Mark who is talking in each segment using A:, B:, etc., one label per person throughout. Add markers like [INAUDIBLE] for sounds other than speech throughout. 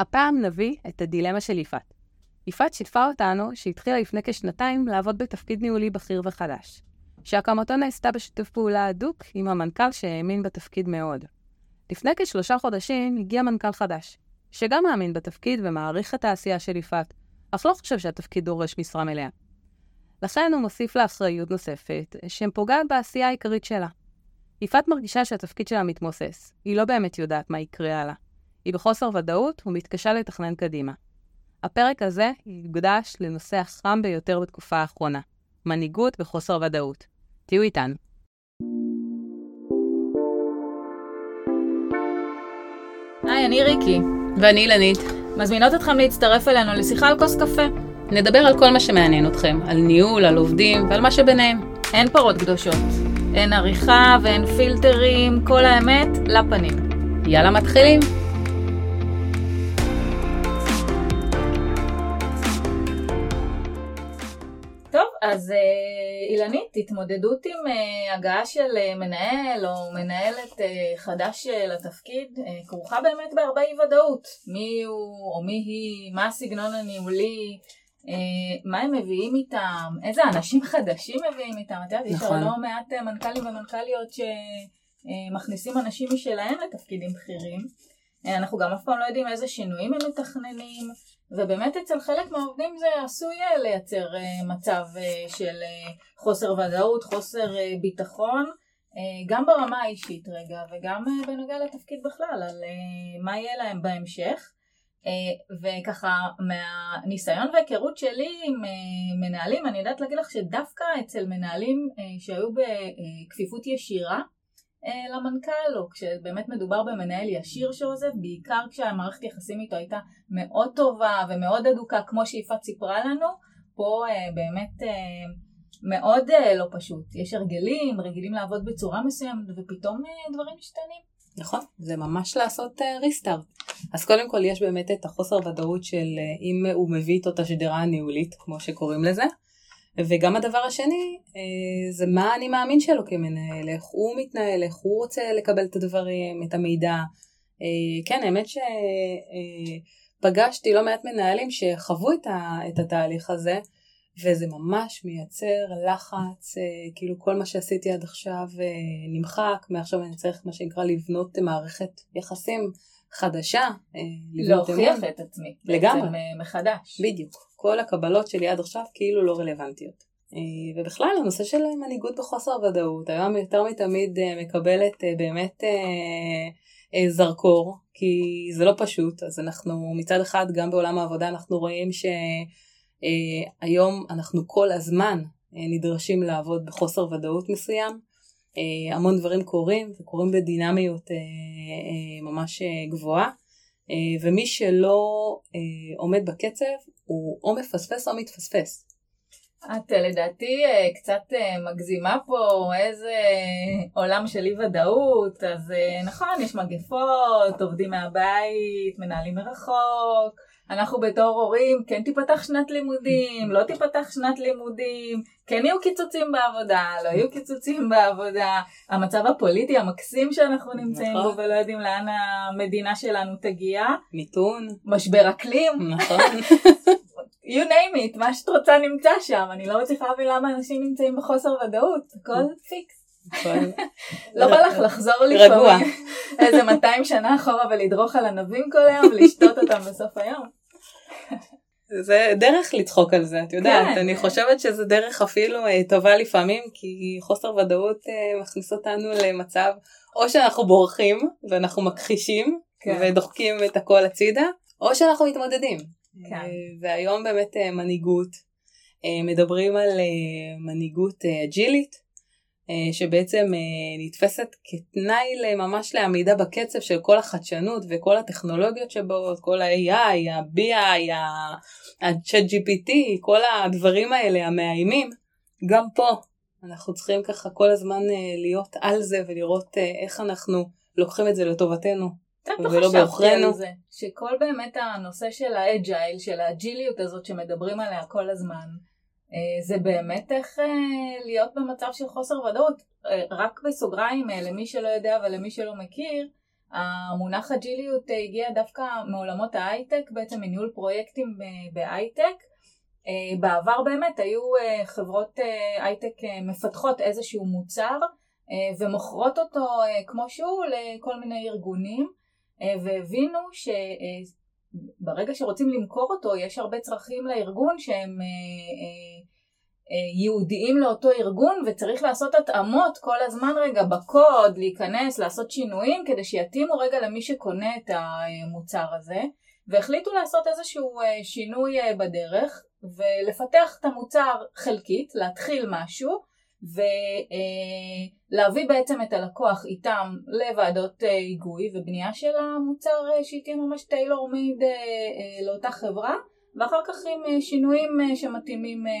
A: הפעם נביא את הדילמה של יפעת. יפעת שיתפה אותנו שהתחילה לפני כשנתיים לעבוד בתפקיד ניהולי בכיר וחדש, שהקמתו נעשתה בשיתוף פעולה הדוק עם המנכ"ל שהאמין בתפקיד מאוד. לפני כשלושה חודשים הגיע מנכ"ל חדש, שגם מאמין בתפקיד ומעריך את העשייה של יפעת, אך לא חושב שהתפקיד דורש משרה מלאה. לכן הוא מוסיף לה אחריות נוספת, שפוגעת בעשייה העיקרית שלה. יפעת מרגישה שהתפקיד שלה מתמוסס, היא לא באמת יודעת מה יקרה הלאה. היא בחוסר ודאות ומתקשה לתכנן קדימה. הפרק הזה יוקדש לנושא החם ביותר בתקופה האחרונה, מנהיגות וחוסר ודאות. תהיו איתנו.
B: היי, אני ריקי.
A: ואני אילנית.
B: מזמינות אתכם להצטרף אלינו לשיחה על כוס קפה.
A: נדבר על כל מה שמעניין אתכם, על ניהול, על עובדים ועל מה שביניהם.
B: אין פרות קדושות. אין עריכה ואין פילטרים, כל האמת לפנים.
A: יאללה, מתחילים.
B: אז אה, אילנית, התמודדות עם אה, הגעה של אה, מנהל או מנהלת חדש לתפקיד כרוכה באמת בהרבה אי ודאות. מי הוא או מי היא, מה הסגנון הניהולי, מה הם מביאים איתם, איזה אנשים חדשים מביאים איתם. את יודעת, יש. לא מעט מנכ"לים ומנכ"ליות שמכניסים אנשים משלהם לתפקידים בכירים. אנחנו גם אף פעם לא יודעים איזה שינויים הם מתכננים. ובאמת אצל חלק מהעובדים זה עשוי אה, לייצר אה, מצב אה, של חוסר ודאות, חוסר ביטחון, גם ברמה האישית רגע וגם בנוגע לתפקיד בכלל, על מה יהיה להם בהמשך. וככה מהניסיון וההיכרות שלי עם מנהלים, אני יודעת להגיד לך שדווקא אצל מנהלים שהיו בכפיפות ישירה, למנכ"ל, או כשבאמת מדובר במנהל ישיר שעוזב, בעיקר כשהמערכת יחסים איתו הייתה מאוד טובה ומאוד אדוקה, כמו שיפעת סיפרה לנו, פה אה, באמת אה, מאוד לא פשוט. יש הרגלים, רגילים לעבוד בצורה מסוימת, ופתאום דברים משתנים.
A: נכון, זה ממש לעשות ריסטארט. אז קודם כל יש באמת את החוסר ודאות של אם הוא מביא איתו את השדרה הניהולית, כמו שקוראים לזה. וגם הדבר השני, אה, זה מה אני מאמין שלו כמנהל, איך הוא מתנהל, איך הוא רוצה לקבל את הדברים, את המידע. אה, כן, האמת שפגשתי לא מעט מנהלים שחוו את התהליך הזה, וזה ממש מייצר לחץ, אה, כאילו כל מה שעשיתי עד עכשיו נמחק, מעכשיו אני צריך מה שנקרא לבנות מערכת יחסים חדשה,
B: להוכיח את עצמי,
A: לגמרי,
B: מחדש.
A: בדיוק. כל הקבלות שלי עד עכשיו כאילו לא רלוונטיות. אה, ובכלל הנושא של מנהיגות בחוסר ודאות היום יותר מתמיד אה, מקבלת אה, באמת זרקור כי זה לא פשוט אז אנחנו מצד אחד גם בעולם העבודה אנחנו רואים שהיום אנחנו כל הזמן נדרשים לעבוד בחוסר ודאות מסוים המון דברים קורים וקורים בדינמיות ממש גבוהה. ומי שלא עומד בקצב הוא או מפספס או מתפספס.
B: את לדעתי אה, קצת אה, מגזימה פה איזה עולם של אי ודאות, אז אה, נכון, יש מגפות, עובדים מהבית, מנהלים מרחוק, אנחנו בתור הורים, כן תיפתח שנת לימודים, לא תיפתח שנת לימודים, כן יהיו קיצוצים בעבודה, לא יהיו קיצוצים בעבודה, המצב הפוליטי המקסים שאנחנו נמצאים נכון. בו ולא יודעים לאן המדינה שלנו תגיע.
A: מיתון.
B: משבר אקלים. נכון. [LAUGHS] you name it, מה שאת רוצה נמצא שם, אני לא מצליחה להבין למה אנשים נמצאים בחוסר ודאות, הכל פיקס. [LAUGHS] לא בא לך לחזור לפעמים [LAUGHS] איזה 200 שנה אחורה ולדרוך על ענבים כל היום ולשתות אותם בסוף היום.
A: זה דרך לצחוק על זה, את יודעת, כן. אני חושבת שזה דרך אפילו אה, טובה לפעמים, כי חוסר ודאות אה, מכניס אותנו למצב, או שאנחנו בורחים ואנחנו מכחישים כן. ודוחקים את הכל הצידה, או שאנחנו מתמודדים. כן. אה, והיום באמת מנהיגות, מדברים על מנהיגות אג'ילית, שבעצם אה, נתפסת כתנאי ממש לעמידה בקצב של כל החדשנות וכל הטכנולוגיות שבאות, כל ה-AI, ה-BI, ה-Chat GPT, כל הדברים האלה המאיימים, גם פה אנחנו צריכים ככה כל הזמן אה, להיות על זה ולראות איך אנחנו לוקחים את זה לטובתנו.
B: ולא בעוכרינו. שכל באמת הנושא של ה agile, של האג'יליות הזאת שמדברים עליה כל הזמן, אה, זה באמת איך אה, להיות במצב של חוסר ודאות. אה, רק בסוגריים למי שלא יודע ולמי שלא מכיר, המונח אג'יליות הגיע דווקא מעולמות ההייטק, בעצם מניהול פרויקטים בהייטק. בעבר באמת היו חברות הייטק מפתחות איזשהו מוצר ומוכרות אותו כמו שהוא לכל מיני ארגונים והבינו שברגע שרוצים למכור אותו יש הרבה צרכים לארגון שהם אה, ייעודיים לאותו ארגון וצריך לעשות התאמות כל הזמן רגע בקוד, להיכנס, לעשות שינויים כדי שיתאימו רגע למי שקונה את המוצר הזה. והחליטו לעשות איזשהו אה, שינוי אה, בדרך ולפתח את המוצר חלקית, להתחיל משהו ולהביא בעצם את הלקוח איתם לוועדות היגוי ובנייה של המוצר שהיא תהיה ממש טיילור מיד לאותה חברה ואחר כך עם אה, שינויים אה, שמתאימים אה,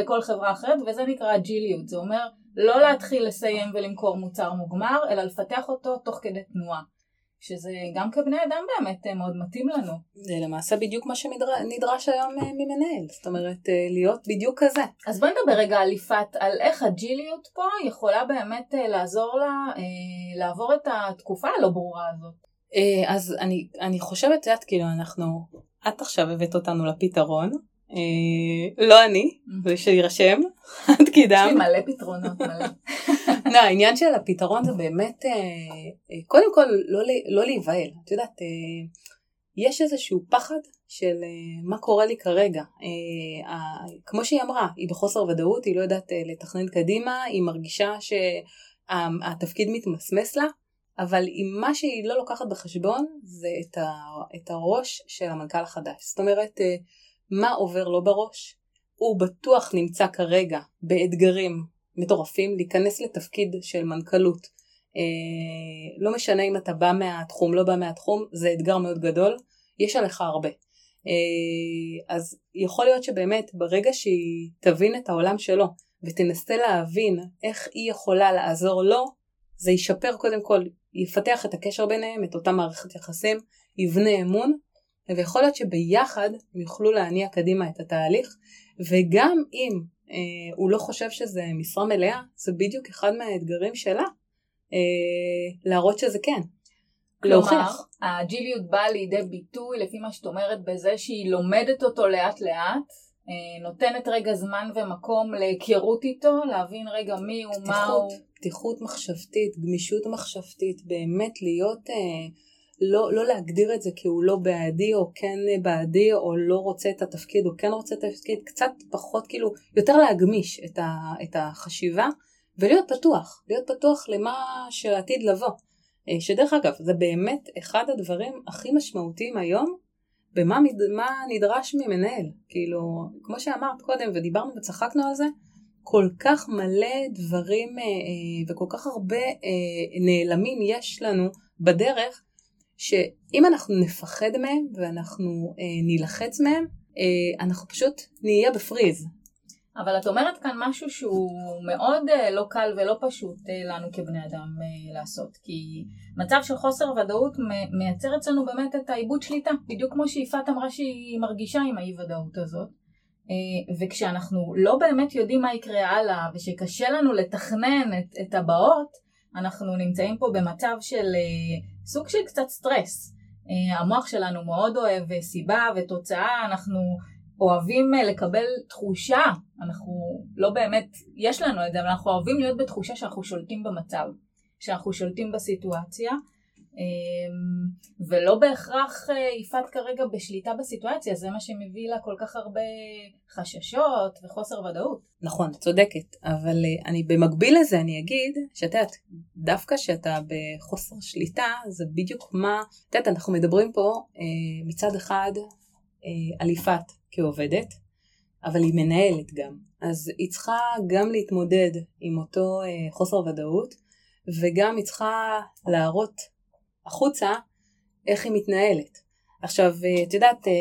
B: לכל חברה אחרת וזה נקרא אג'יליות, זה אומר לא להתחיל לסיים ולמכור מוצר מוגמר אלא לפתח אותו תוך כדי תנועה שזה גם כבני אדם באמת מאוד מתאים לנו.
A: זה למעשה בדיוק מה שנדרש היום ממנהל, זאת אומרת להיות בדיוק כזה.
B: אז בואי נדבר רגע על יפעת, על איך אג'יליות פה יכולה באמת לעזור לה לעבור את התקופה הלא ברורה הזאת.
A: אז אני, אני חושבת, את יודעת, כאילו אנחנו את עכשיו הבאת אותנו לפתרון, אה, לא אני, ושיירשם, את קידם.
B: יש לי מלא פתרונות, מלא. [LAUGHS]
A: לא, העניין של הפתרון זה באמת, אה, אה, קודם כל לא, לא להיבהל, את יודעת, יש איזשהו פחד של מה קורה לי כרגע. כמו שהיא אמרה, היא בחוסר ודאות, היא לא יודעת לתכנן קדימה, היא מרגישה שהתפקיד מתמסמס לה, אבל אם מה שהיא לא לוקחת בחשבון זה את, הראש של המנכ"ל החדש. זאת אומרת, אה, מה עובר לו בראש? הוא בטוח נמצא כרגע באתגרים מטורפים להיכנס לתפקיד של מנכ"לות. אה, לא משנה אם אתה בא מהתחום, לא בא מהתחום, זה אתגר מאוד גדול, יש עליך הרבה. אה, אז יכול להיות שבאמת ברגע שהיא תבין את העולם שלו ותנסה להבין איך היא יכולה לעזור לו, זה ישפר קודם כל יפתח את הקשר ביניהם, את אותה מערכת יחסים, יבנה אמון, ויכול להיות שביחד הם יוכלו להניע קדימה את התהליך, וגם אם אה, הוא לא חושב שזה משרה מלאה, זה בדיוק אחד מהאתגרים שלה, אה, להראות שזה כן.
B: כלומר, הג'יליות באה לידי ביטוי, לפי מה שאת אומרת, בזה שהיא לומדת אותו לאט לאט, אה, נותנת רגע זמן ומקום להיכרות איתו, להבין רגע מי הוא, מה הוא.
A: פתיחות מחשבתית, גמישות מחשבתית, באמת להיות, אה, לא, לא להגדיר את זה כי הוא לא בעדי או כן בעדי או לא רוצה את התפקיד או כן רוצה את התפקיד, קצת פחות כאילו, יותר להגמיש את, ה, את החשיבה ולהיות פתוח, להיות פתוח למה שעתיד לבוא. אה, שדרך אגב, זה באמת אחד הדברים הכי משמעותיים היום במה נדרש ממנהל. כאילו, כמו שאמרת קודם ודיברנו וצחקנו על זה, כל כך מלא דברים אה, אה, וכל כך הרבה נעלמים יש לנו בדרך, שאם אנחנו נפחד מהם ואנחנו נילחץ מהם, אנחנו פשוט נהיה בפריז.
B: אבל את אומרת כאן משהו שהוא מאוד לא קל ולא פשוט לנו כבני אדם לעשות, כי מצב של חוסר ודאות מייצר אצלנו באמת את העיבוד שליטה, בדיוק כמו שיפעת אמרה שהיא מרגישה עם האי ודאות הזאת. אה, וכשאנחנו לא באמת יודעים מה יקרה הלאה ושקשה לנו לתכנן את, את הבאות, אנחנו נמצאים פה במצב של אה, סוג של קצת סטרס. אה, המוח שלנו מאוד אוהב סיבה ותוצאה, אנחנו אוהבים לקבל תחושה, אנחנו לא באמת, יש לנו את זה, אבל אנחנו אוהבים להיות בתחושה שאנחנו שולטים במצב, שאנחנו שולטים בסיטואציה. אמ, ולא בהכרח אה, יפעת כרגע בשליטה בסיטואציה, זה מה שמביא לה כל כך הרבה חששות וחוסר ודאות.
A: נכון, צודקת, אבל אה, אני במקביל לזה אני אגיד שאת יודעת, דווקא שאתה בחוסר שליטה זה בדיוק מה, את יודעת, אנחנו מדברים פה אה, מצד אחד על יפעת כעובדת, אבל היא מנהלת גם, אז היא צריכה גם להתמודד עם אותו חוסר ודאות, וגם היא צריכה להראות החוצה איך היא מתנהלת. עכשיו, אה, את יודעת, אה,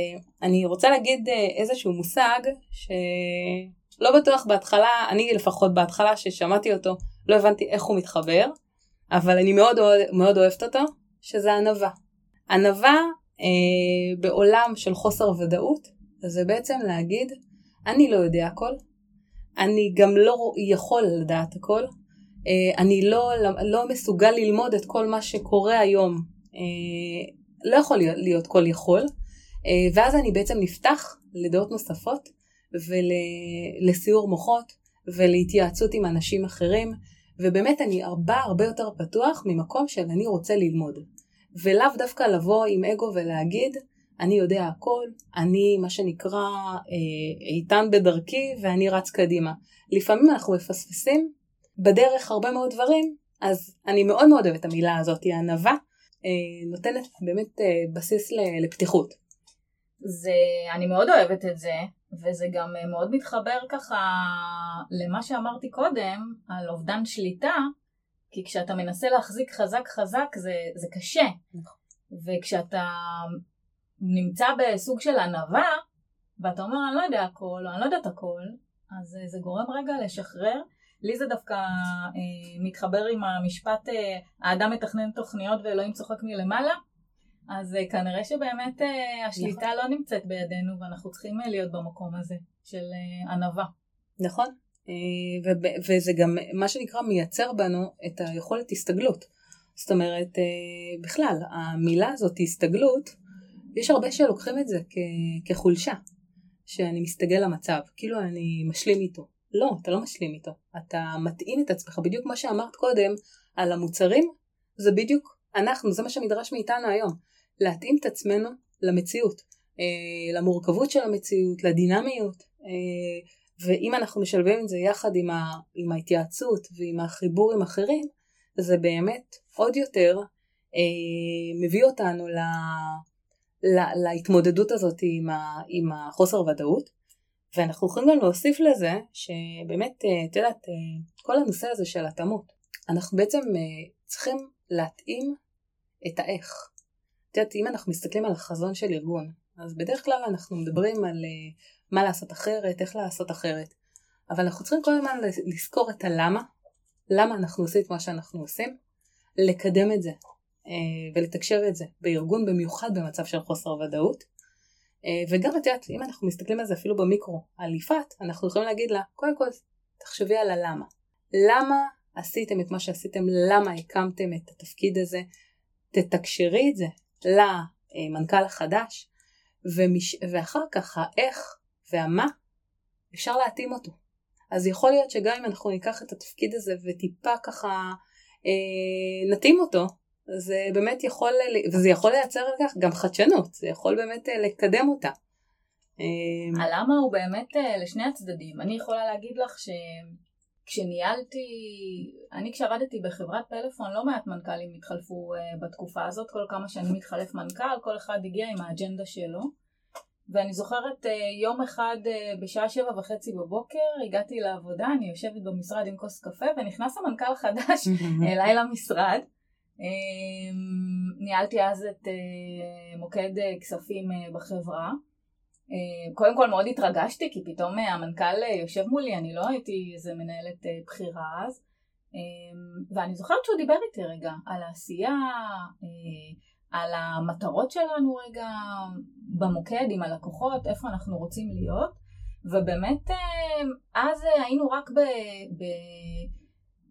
A: אני רוצה להגיד אה, איזשהו מושג שלא בטוח בהתחלה, אני לפחות בהתחלה ששמעתי אותו, לא הבנתי איך הוא מתחבר, אבל אני מאוד, מאוד אוהבת אותו, שזה ענווה. ענווה אה, בעולם של חוסר ודאות, זה בעצם להגיד, אני לא יודע הכל, אני גם לא יכול לדעת הכל, אני לא, לא מסוגל ללמוד את כל מה שקורה היום אה, לא יכול להיות, להיות כל יכול, אה, ואז אני בעצם נפתח לדעות נוספות ולסיור מוחות ולהתייעצות עם אנשים אחרים, ובאמת אני הרבה הרבה יותר פתוח ממקום של אני רוצה ללמוד. ולאו דווקא לבוא עם אגו ולהגיד, אני יודע הכל, אני מה שנקרא אה, איתן בדרכי ואני רץ קדימה. לפעמים אנחנו מפספסים בדרך הרבה מאוד דברים, אז אני מאוד מאוד אוהבת את המילה הזאת, ענווה, אה, נותנת באמת אה, בסיס לפתיחות.
B: זה, אני מאוד אוהבת את זה, וזה גם אה, מאוד מתחבר ככה למה שאמרתי קודם, על אובדן שליטה, כי כשאתה מנסה להחזיק חזק חזק זה, זה קשה. נכון. וכשאתה נמצא בסוג של ענווה, ואתה אומר אני לא יודע הכל, או אני לא יודעת הכל, אז זה גורם רגע לשחרר. לי זה דווקא אה, מתחבר עם המשפט אה, האדם מתכנן תוכניות ואלוהים צוחק מלמעלה. אז אה, כנראה שבאמת אה, השליטה נכון. לא נמצאת בידינו ואנחנו צריכים אה, להיות במקום הזה של אה, ענווה.
A: נכון, אה, וזה גם מה שנקרא מייצר בנו את היכולת הסתגלות. זאת אומרת, אה, בכלל, המילה הזאת הסתגלות, יש הרבה שלוקחים את זה כחולשה, שאני מסתגל למצב, כאילו אני משלים איתו. לא, אתה לא משלים איתו. אתה מתאים את עצמך, בדיוק כמו שאמרת קודם, על המוצרים, זה בדיוק אנחנו, זה מה שמדרש מאיתנו היום. להתאים את עצמנו למציאות, אה, למורכבות של המציאות, לדינמיות. אה, ואם אנחנו משלבים את זה יחד עם, ה, עם ההתייעצות ועם החיבור עם אחרים, זה באמת עוד יותר אה, מביא אותנו ל, לה, להתמודדות הזאת עם, ה, עם החוסר ודאות. ואנחנו יכולים גם להוסיף לזה שבאמת, אה, את יודעת, אה, כל הנושא הזה של התאמות, אנחנו בעצם אה, צריכים להתאים את האיך. את יודעת, אם אנחנו מסתכלים על החזון של ארגון, אז בדרך כלל אנחנו מדברים על מה לעשות אחרת, איך לעשות אחרת, אבל אנחנו צריכים כל הזמן לזכור את הלמה, למה אנחנו עושים את מה שאנחנו עושים, לקדם את זה ולתקשר את זה בארגון במיוחד במצב של חוסר ודאות, וגם את יודעת, אם אנחנו מסתכלים על זה אפילו במיקרו, על יפעת, אנחנו יכולים להגיד לה, קודם כל תחשבי על הלמה. למה עשיתם את מה שעשיתם, למה הקמתם את התפקיד הזה, תתקשרי את זה למנכ"ל החדש, ומש... ואחר כך האיך והמה, אפשר להתאים אותו. אז יכול להיות שגם אם אנחנו ניקח את התפקיד הזה וטיפה ככה אה, נתאים אותו, זה באמת יכול, וזה יכול לייצר כך גם חדשנות, זה יכול באמת אה, לקדם אותה.
B: אמ, הלמה הוא באמת אה, לשני הצדדים. אני יכולה להגיד לך שכשניהלתי, אני כשעבדתי בחברת פלאפון, לא מעט מנכ"לים התחלפו אה, בתקופה הזאת, כל כמה שנים מתחלף מנכ"ל, כל אחד הגיע עם האג'נדה שלו. ואני זוכרת יום אחד בשעה שבע וחצי בבוקר, הגעתי לעבודה, אני יושבת במשרד עם כוס קפה, ונכנס המנכ"ל החדש [LAUGHS] אליי למשרד. אמ, ניהלתי אז את אה, מוקד אה, כספים אה, בחברה. קודם כל מאוד התרגשתי כי פתאום המנכ"ל יושב מולי, אני לא הייתי איזה מנהלת בכירה אז. אמ, ואני זוכרת שהוא דיבר איתי רגע על העשייה, על המטרות שלנו רגע במוקד עם הלקוחות, איפה אנחנו רוצים להיות. ובאמת אז היינו רק ב... ב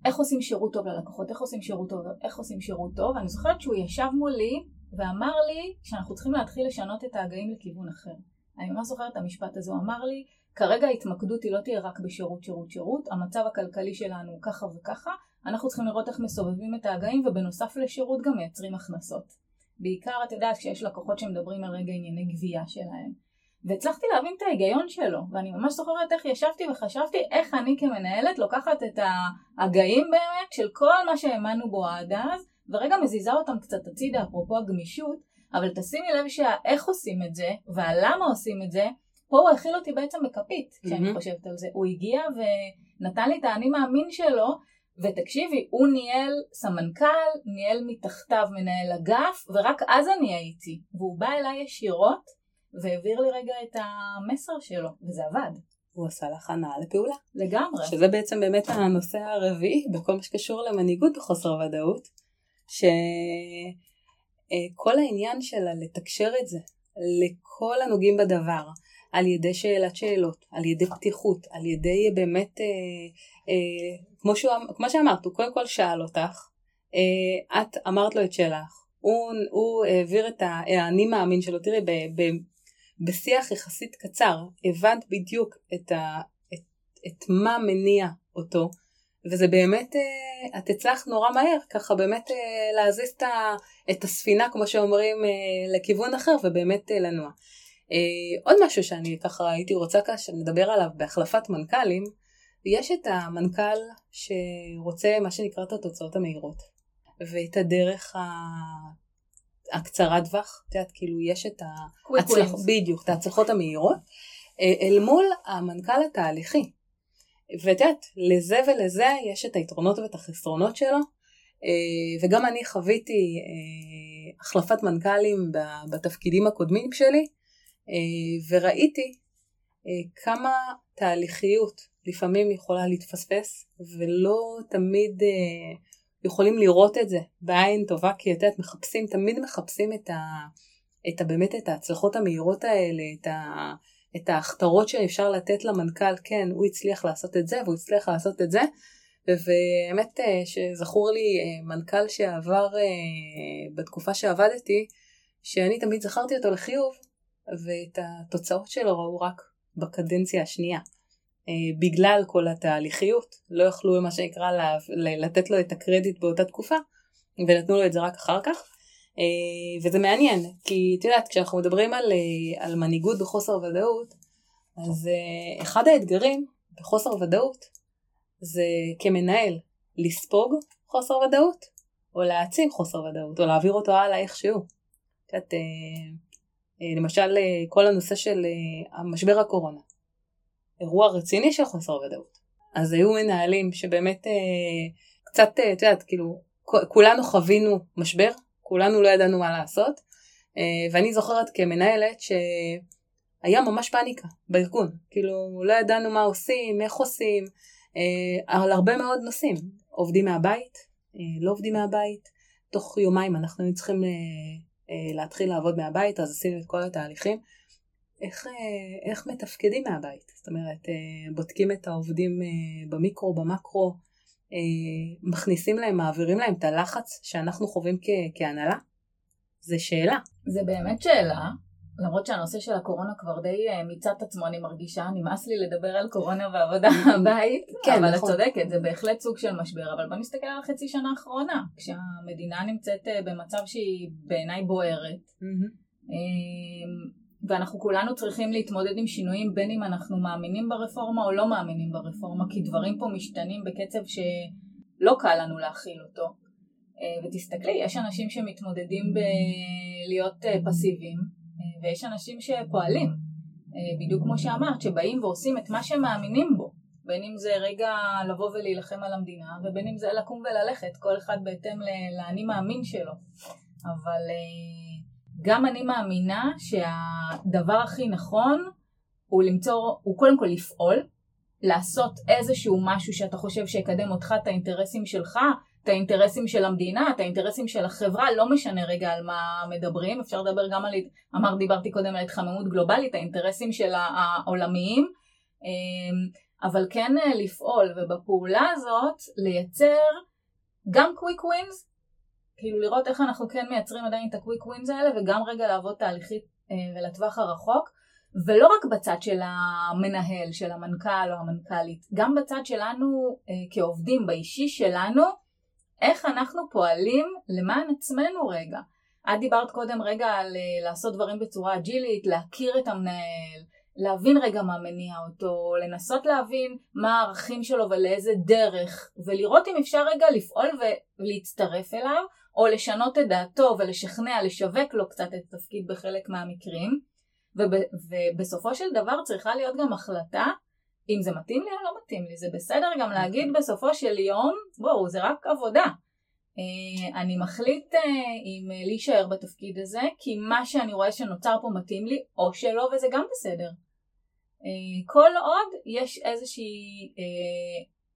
B: איך עושים שירות טוב ללקוחות, איך עושים שירות טוב, איך עושים שירות טוב. אני זוכרת שהוא ישב מולי ואמר לי שאנחנו צריכים להתחיל לשנות את ההגאים לכיוון אחר. אני ממש זוכרת את המשפט הזה, הוא אמר לי, כרגע ההתמקדות היא לא תהיה רק בשירות, שירות, שירות, המצב הכלכלי שלנו הוא ככה וככה, אנחנו צריכים לראות איך מסובבים את ההגאים ובנוסף לשירות גם מייצרים הכנסות. בעיקר, את יודעת, כשיש לקוחות שמדברים על רגע ענייני גבייה שלהם. והצלחתי להבין את ההיגיון שלו, ואני ממש זוכרת איך ישבתי וחשבתי איך אני כמנהלת לוקחת את ההגאים באמת של כל מה שהאמנו בו עד אז, ורגע מזיזה אותם קצת הצידה, אפרופו הגמישות, אבל תשימי לב שהאיך עושים את זה, והלמה עושים את זה, פה הוא הכיל אותי בעצם בכפית, כשאני mm-hmm. חושבת על זה. הוא הגיע ונתן לי את האני מאמין שלו, ותקשיבי, הוא ניהל סמנכ"ל, ניהל מתחתיו מנהל אגף, ורק אז אני הייתי, והוא בא אליי ישירות, והעביר לי רגע את המסר שלו, וזה עבד.
A: הוא עשה לך הנאה לפעולה.
B: לגמרי.
A: שזה בעצם באמת הנושא הרביעי בכל מה שקשור למנהיגות בחוסר ודאות, שכל העניין שלה לתקשר את זה לכל הנוגעים בדבר, על ידי שאלת שאלות, על ידי פתיחות, על ידי באמת, אה, אה, כמו, שהוא, כמו שאמרת, הוא קודם כל שאל אותך, אה, את אמרת לו את שלך, הוא, הוא העביר את האני מאמין שלו, תראי, ב, ב, בשיח יחסית קצר הבנת בדיוק את, ה, את, את מה מניע אותו, וזה באמת, אה, את הצלחת נורא מהר, ככה באמת אה, להזיז את הספינה, כמו שאומרים, אה, לכיוון אחר, ובאמת לנוע. עוד משהו שאני ככה הייתי רוצה כאשר נדבר עליו בהחלפת מנכ"לים, יש את המנכ"ל שרוצה מה שנקרא את התוצאות המהירות, ואת הדרך. הקצרת טווח, את יודעת, כאילו יש את ההצלחות, בדיוק, את ההצלחות המהירות, אל מול המנכ"ל התהליכי. ואת יודעת, לזה ולזה יש את היתרונות ואת החסרונות שלו, אה, וגם אני חוויתי אה, החלפת מנכ"לים בתפקידים הקודמים שלי, אה, וראיתי כמה תהליכיות לפעמים יכולה להתפספס, ולא תמיד יכולים לראות את זה בעין טובה, כי את יודעת, מחפשים, תמיד מחפשים את ה... את ה, באמת את ההצלחות המהירות האלה, את, ה, את ההכתרות שאפשר לתת למנכ"ל, כן, הוא הצליח לעשות את זה והוא הצליח לעשות את זה. ובאמת אה, שזכור לי אה, מנכ"ל שעבר אה, בתקופה שעבדתי, שאני תמיד זכרתי אותו לחיוב, ואת התוצאות שלו ראו רק בקדנציה השנייה. בגלל כל התהליכיות, לא יכלו מה שנקרא לתת לו את הקרדיט באותה תקופה, ונתנו לו את זה רק אחר כך. אה, וזה מעניין, כי את יודעת, כשאנחנו מדברים על, אה, על מנהיגות בחוסר ודאות, אז אה, אחד האתגרים בחוסר ודאות זה כמנהל לספוג חוסר ודאות, או להעצים חוסר ודאות, או להעביר אותו הלאה איכשהו. את יודעת, למשל כל הנושא של המשבר הקורונה, אירוע רציני של חוסר ודאות. אז היו מנהלים שבאמת קצת, את יודעת, כאילו, כולנו חווינו משבר, כולנו לא ידענו מה לעשות, אה, ואני זוכרת כמנהלת שהיה ממש פאניקה בארגון, כאילו לא ידענו מה עושים, איך עושים, אה, על הרבה מאוד נושאים, עובדים מהבית, אה, לא עובדים מהבית, תוך יומיים אנחנו צריכים להתחיל לעבוד מהבית, אז עשינו את כל התהליכים. איך, איך מתפקדים מהבית, זאת אומרת, בודקים את העובדים במיקרו, במקרו, אה, מכניסים להם, מעבירים להם את הלחץ שאנחנו חווים כ- כהנהלה? זה שאלה.
B: זה באמת שאלה, למרות שהנושא של הקורונה כבר די אה, מיצה את עצמו, אני מרגישה, נמאס לי לדבר על קורונה ועבודה [LAUGHS] מהבית, כן, אבל נכון. את צודקת, זה בהחלט סוג של משבר, אבל בוא נסתכל על החצי שנה האחרונה, כשהמדינה נמצאת אה, במצב שהיא בעיניי בוערת. ואנחנו כולנו צריכים להתמודד עם שינויים בין אם אנחנו מאמינים ברפורמה או לא מאמינים ברפורמה, כי דברים פה משתנים בקצב שלא קל לנו להכיל אותו. אה, ותסתכלי, יש אנשים שמתמודדים בלהיות אה, פסיביים, אה, ויש אנשים שפועלים, בדיוק כמו שאמרת, שבאים ועושים את מה שהם מאמינים בו, בין אם זה רגע לבוא ולהילחם על המדינה, ובין אם זה לקום וללכת, כל אחד בהתאם לאני מאמין שלו. אבל גם אני מאמינה שהדבר הכי נכון הוא למצוא, הוא קודם כל לפעול, לעשות איזשהו משהו שאתה חושב שיקדם אותך, את האינטרסים שלך, את האינטרסים של המדינה, את האינטרסים של החברה, לא משנה רגע על מה מדברים, אפשר לדבר גם על, אמר, דיברתי קודם על התחממות גלובלית, האינטרסים של העולמיים, אמ, אבל כן אה, לפעול, ובפעולה הזאת לייצר גם quick wins כאילו לראות איך אנחנו כן מייצרים עדיין את ה quick wins האלה וגם רגע לעבוד תהליכית אה, ולטווח הרחוק ולא רק בצד של המנהל, של המנכ"ל או המנכ"לית, גם בצד שלנו אה, כעובדים, באישי שלנו, איך אנחנו פועלים למען עצמנו רגע. את דיברת קודם רגע על אה, לעשות דברים בצורה אג'ילית, להכיר את המנהל, להבין רגע מה מניע אותו, לנסות להבין מה הערכים שלו ולאיזה דרך, ולראות אם אפשר רגע לפעול ולהצטרף אליו, או לשנות את דעתו ולשכנע, לשווק לו קצת את התפקיד בחלק מהמקרים, וב, ובסופו של דבר צריכה להיות גם החלטה אם זה מתאים לי או לא מתאים לי, זה בסדר גם להגיד נכון. בסופו של יום, בואו, זה רק עבודה. אה, אני מחליט אה, אם אה, להישאר בתפקיד הזה, כי מה שאני רואה שנוצר פה מתאים לי, או שלא, וזה גם בסדר. כל עוד יש איזושהי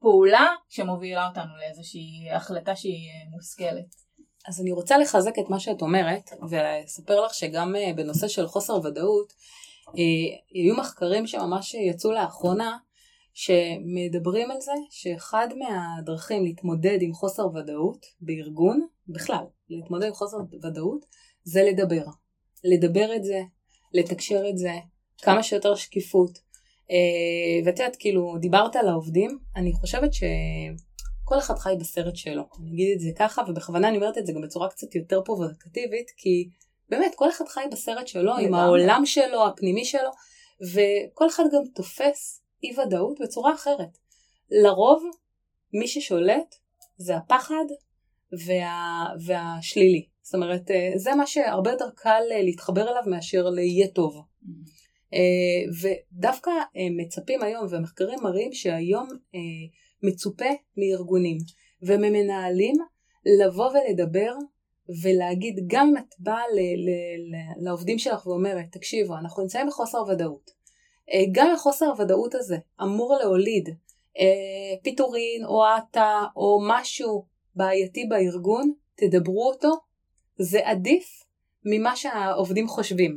B: פעולה שמובילה אותנו לאיזושהי החלטה שהיא מושכלת.
A: אז אני רוצה לחזק את מה שאת אומרת, ולספר לך שגם בנושא של חוסר ודאות, היו מחקרים שממש יצאו לאחרונה, שמדברים על זה שאחד מהדרכים להתמודד עם חוסר ודאות בארגון, בכלל, להתמודד עם חוסר ודאות, זה לדבר. לדבר את זה, לתקשר את זה, כמה שיותר שקיפות. אה, ואת יודעת, כאילו, דיברת על העובדים, אני חושבת שכל אחד חי בסרט שלו. אני אגיד את זה ככה, ובכוונה אני אומרת את זה גם בצורה קצת יותר פרובוקטיבית, כי באמת, כל אחד חי בסרט שלו, עם העולם שלו, הפנימי שלו, וכל אחד גם תופס אי ודאות בצורה אחרת. לרוב, מי ששולט זה הפחד וה, והשלילי. זאת אומרת, אה, זה מה שהרבה יותר קל אה, להתחבר אליו מאשר ליהיה טוב. Mm-hmm. ודווקא מצפים היום, ומחקרים מראים שהיום מצופה מארגונים וממנהלים לבוא ולדבר ולהגיד, גם אם את באה לעובדים שלך ואומרת, תקשיבו, אנחנו נמצאים בחוסר ודאות. גם החוסר הוודאות הזה אמור להוליד פיטורין או האטה או משהו בעייתי בארגון, תדברו אותו, זה עדיף ממה שהעובדים חושבים.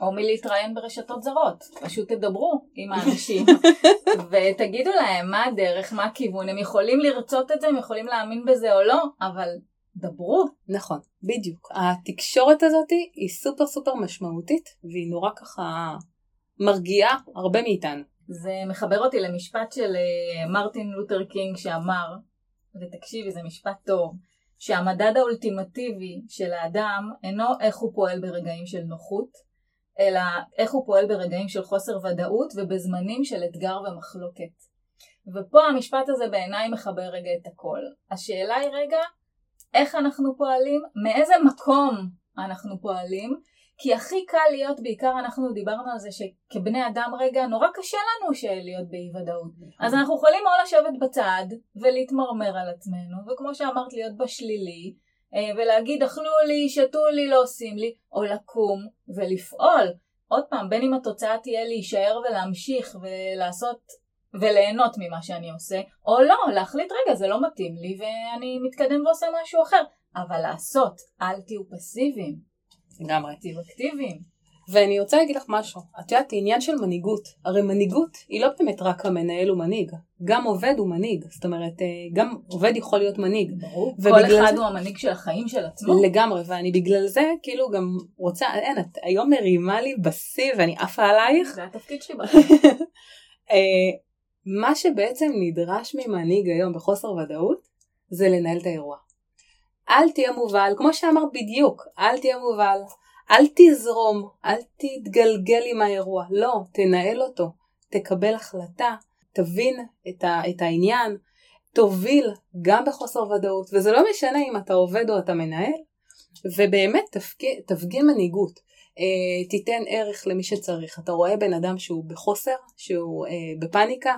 B: או מלהתראיין ברשתות זרות, פשוט תדברו עם האנשים [LAUGHS] ותגידו להם מה הדרך, מה הכיוון, הם יכולים לרצות את זה, הם יכולים להאמין בזה או לא, אבל דברו.
A: נכון, בדיוק. התקשורת הזאת היא סופר סופר משמעותית והיא נורא ככה מרגיעה הרבה מאיתנו.
B: זה מחבר אותי למשפט של אה, מרטין לותר קינג שאמר, ותקשיבי זה משפט טוב, שהמדד האולטימטיבי של האדם אינו איך הוא פועל ברגעים של נוחות, אלא איך הוא פועל ברגעים של חוסר ודאות ובזמנים של אתגר ומחלוקת. ופה המשפט הזה בעיניי מחבר רגע את הכל. השאלה היא רגע, איך אנחנו פועלים, מאיזה מקום אנחנו פועלים, כי הכי קל להיות, בעיקר אנחנו דיברנו על זה שכבני אדם רגע, נורא קשה לנו להיות באי ודאות. אז אנחנו יכולים או לשבת בצד ולהתמרמר על עצמנו, וכמו שאמרת להיות בשלילי, ולהגיד אכלו לי, שתו לי, לא עושים לי, או לקום ולפעול. עוד פעם, בין אם התוצאה תהיה להישאר ולהמשיך ולעשות וליהנות ממה שאני עושה, או לא, להחליט רגע זה לא מתאים לי ואני מתקדם ועושה משהו אחר. אבל לעשות, אל תהיו פסיביים.
A: לגמרי.
B: תהיו אקטיביים.
A: ואני רוצה להגיד לך משהו, את יודעת, עניין של מנהיגות, הרי מנהיגות היא לא באמת רק המנהל הוא מנהיג, גם עובד הוא מנהיג, זאת אומרת, אה, גם עובד יכול להיות מנהיג.
B: ברור, כל אחד זה... הוא המנהיג של החיים של עצמו.
A: לגמרי, ואני בגלל זה כאילו גם רוצה, אין, את היום מרימה לי בשיא ואני עפה עלייך.
B: זה התפקיד שלי בחיים. [LAUGHS]
A: אה, מה שבעצם נדרש ממנהיג היום בחוסר ודאות, זה לנהל את האירוע. אל תהיה מובל, כמו שאמרת בדיוק, אל תהיה מובל. אל תזרום, אל תתגלגל עם האירוע, לא, תנהל אותו, תקבל החלטה, תבין את, ה, את העניין, תוביל גם בחוסר ודאות, וזה לא משנה אם אתה עובד או אתה מנהל, ובאמת תפגין, מנהיגות, אה, תיתן ערך למי שצריך. אתה רואה בן אדם שהוא בחוסר, שהוא אה, בפאניקה,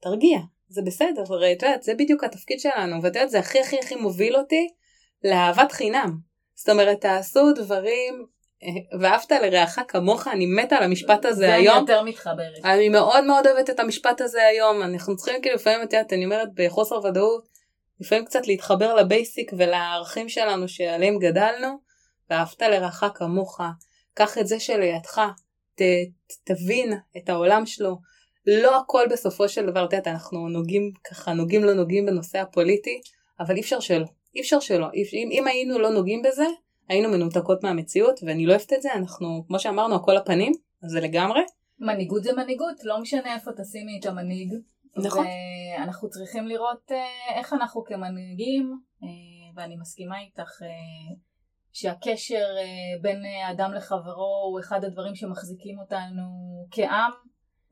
A: תרגיע, זה בסדר, הרי את יודעת, זה בדיוק התפקיד שלנו, ואת יודעת, זה הכי הכי הכי מוביל אותי לאהבת חינם. זאת אומרת, תעשו דברים ואהבת לרעך כמוך, אני מתה על המשפט הזה
B: זה
A: היום.
B: זה אני יותר מתחברת.
A: אני מאוד מאוד אוהבת את המשפט הזה היום, אנחנו צריכים כאילו לפעמים, את יודעת, אני אומרת בחוסר ודאות, לפעמים קצת להתחבר לבייסיק ולערכים שלנו שעליהם גדלנו, ואהבת לרעך כמוך, קח את זה שלידך, ת, תבין את העולם שלו. לא הכל בסופו של דבר, את יודעת, אנחנו נוגעים ככה, נוגעים לא נוגעים בנושא הפוליטי, אבל אי אפשר שלא. אי אפשר שלא. אם, אם היינו לא נוגעים בזה, היינו מנותקות מהמציאות ואני לא אוהבת את זה, אנחנו כמו שאמרנו הכל הפנים, אז זה לגמרי.
B: מנהיגות זה מנהיגות, לא משנה איפה תשימי את המנהיג.
A: נכון.
B: ואנחנו צריכים לראות אה, איך אנחנו כמנהיגים, אה, ואני מסכימה איתך אה, שהקשר בין אדם לחברו הוא אחד הדברים שמחזיקים אותנו כעם.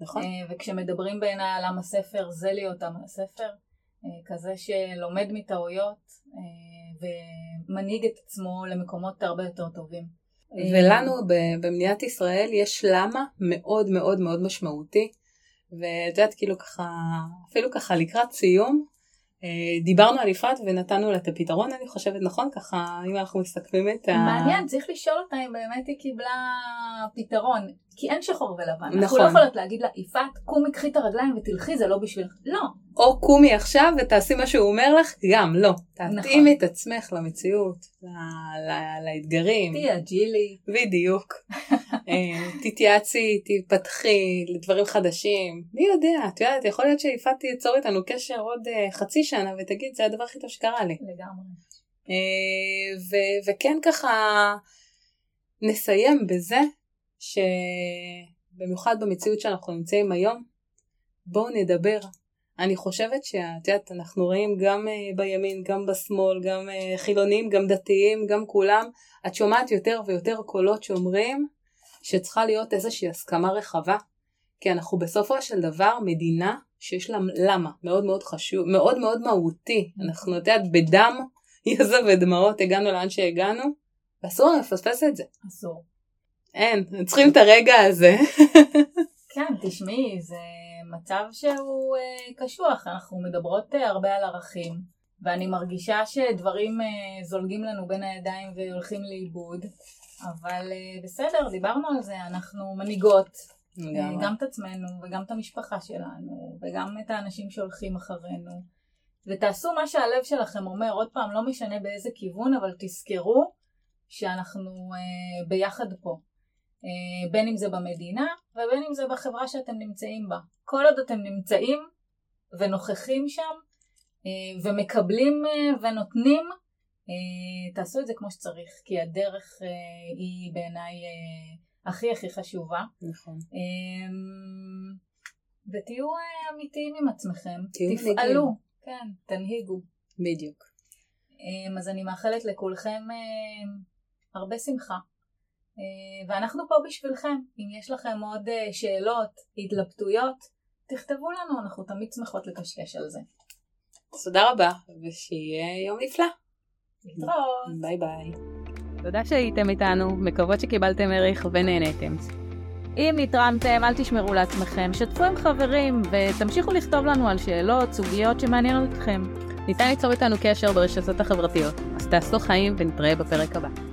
A: נכון.
B: וכשמדברים בעיניי על עם הספר, זה להיות עם הספר. כזה שלומד מטעויות ומנהיג את עצמו למקומות הרבה יותר טובים.
A: ולנו במדינת ישראל יש למה מאוד מאוד מאוד משמעותי. ואת יודעת, כאילו ככה, אפילו ככה לקראת סיום, דיברנו על יפעת ונתנו לה את הפתרון, אני חושבת, נכון? ככה, אם אנחנו מסכמים את ה...
B: מעניין, צריך לשאול אותה אם באמת היא קיבלה פתרון. כי אין שחור ולבן. נכון. אנחנו לא יכולות להגיד לה, יפעת, קומי, קחי את הרגליים ותלכי, זה לא בשבילך. לא.
A: או קומי עכשיו ותעשי מה שהוא אומר לך, גם לא. תתאימי נכון. את עצמך למציאות, לאתגרים.
B: תהיי אג'ילי.
A: בדיוק. אה, תתייעצי, תפתחי לדברים חדשים. מי יודע, את יודעת, יכול להיות שיפעת תיצור איתנו קשר עוד uh, חצי שנה ותגיד, זה הדבר הכי טוב שקרה לי.
B: לגמרי.
A: ו- וכן ככה נסיים בזה שבמיוחד במציאות שאנחנו נמצאים היום, בואו נדבר. אני חושבת שאת יודעת, אנחנו רואים גם בימין, גם בשמאל, גם חילונים, גם דתיים, גם כולם, את שומעת יותר ויותר קולות שאומרים שצריכה להיות איזושהי הסכמה רחבה, כי אנחנו בסופו של דבר מדינה שיש לה למה, מאוד מאוד חשוב, מאוד מאוד מהותי, אנחנו יודעת, בדם, [LAUGHS] יזע ודמעות הגענו לאן שהגענו, ואסור לנו לפספס את זה.
B: אסור.
A: אין, צריכים את הרגע הזה. [LAUGHS]
B: כן, תשמעי, זה מצב שהוא אה, קשוח, אנחנו מדברות אה, הרבה על ערכים, ואני מרגישה שדברים אה, זולגים לנו בין הידיים והולכים לאיבוד, אבל אה, בסדר, דיברנו על זה, אנחנו מנהיגות, אה, גם את עצמנו וגם את המשפחה שלנו, וגם את האנשים שהולכים אחרינו. ותעשו מה שהלב שלכם אומר, עוד פעם, לא משנה באיזה כיוון, אבל תזכרו שאנחנו אה, ביחד פה. אה, בין אם זה במדינה ובין אם זה בחברה שאתם נמצאים בה. כל עוד אתם נמצאים ונוכחים שם אה, ומקבלים אה, ונותנים, תעשו את זה כמו שצריך, כי הדרך היא בעיניי הכי הכי חשובה.
A: נכון.
B: ותהיו אמיתיים עם עצמכם, תפעלו, כן, תנהיגו.
A: בדיוק.
B: אז אני מאחלת לכולכם הרבה שמחה. אה, ואנחנו פה בשבילכם. אם יש לכם עוד אה, שאלות, התלבטויות, תכתבו לנו, אנחנו תמיד שמחות לקשקש על זה.
A: תודה רבה, ושיהיה יום נפלא.
B: להתראות.
A: ביי ביי.
C: תודה שהייתם איתנו, מקוות שקיבלתם ערך ונהנתם. אם נתרמתם, אל תשמרו לעצמכם, שתפו עם חברים ותמשיכו לכתוב לנו על שאלות, סוגיות שמעניינות אתכם. ניתן ליצור איתנו קשר ברשתות החברתיות, אז תעשו חיים ונתראה בפרק הבא.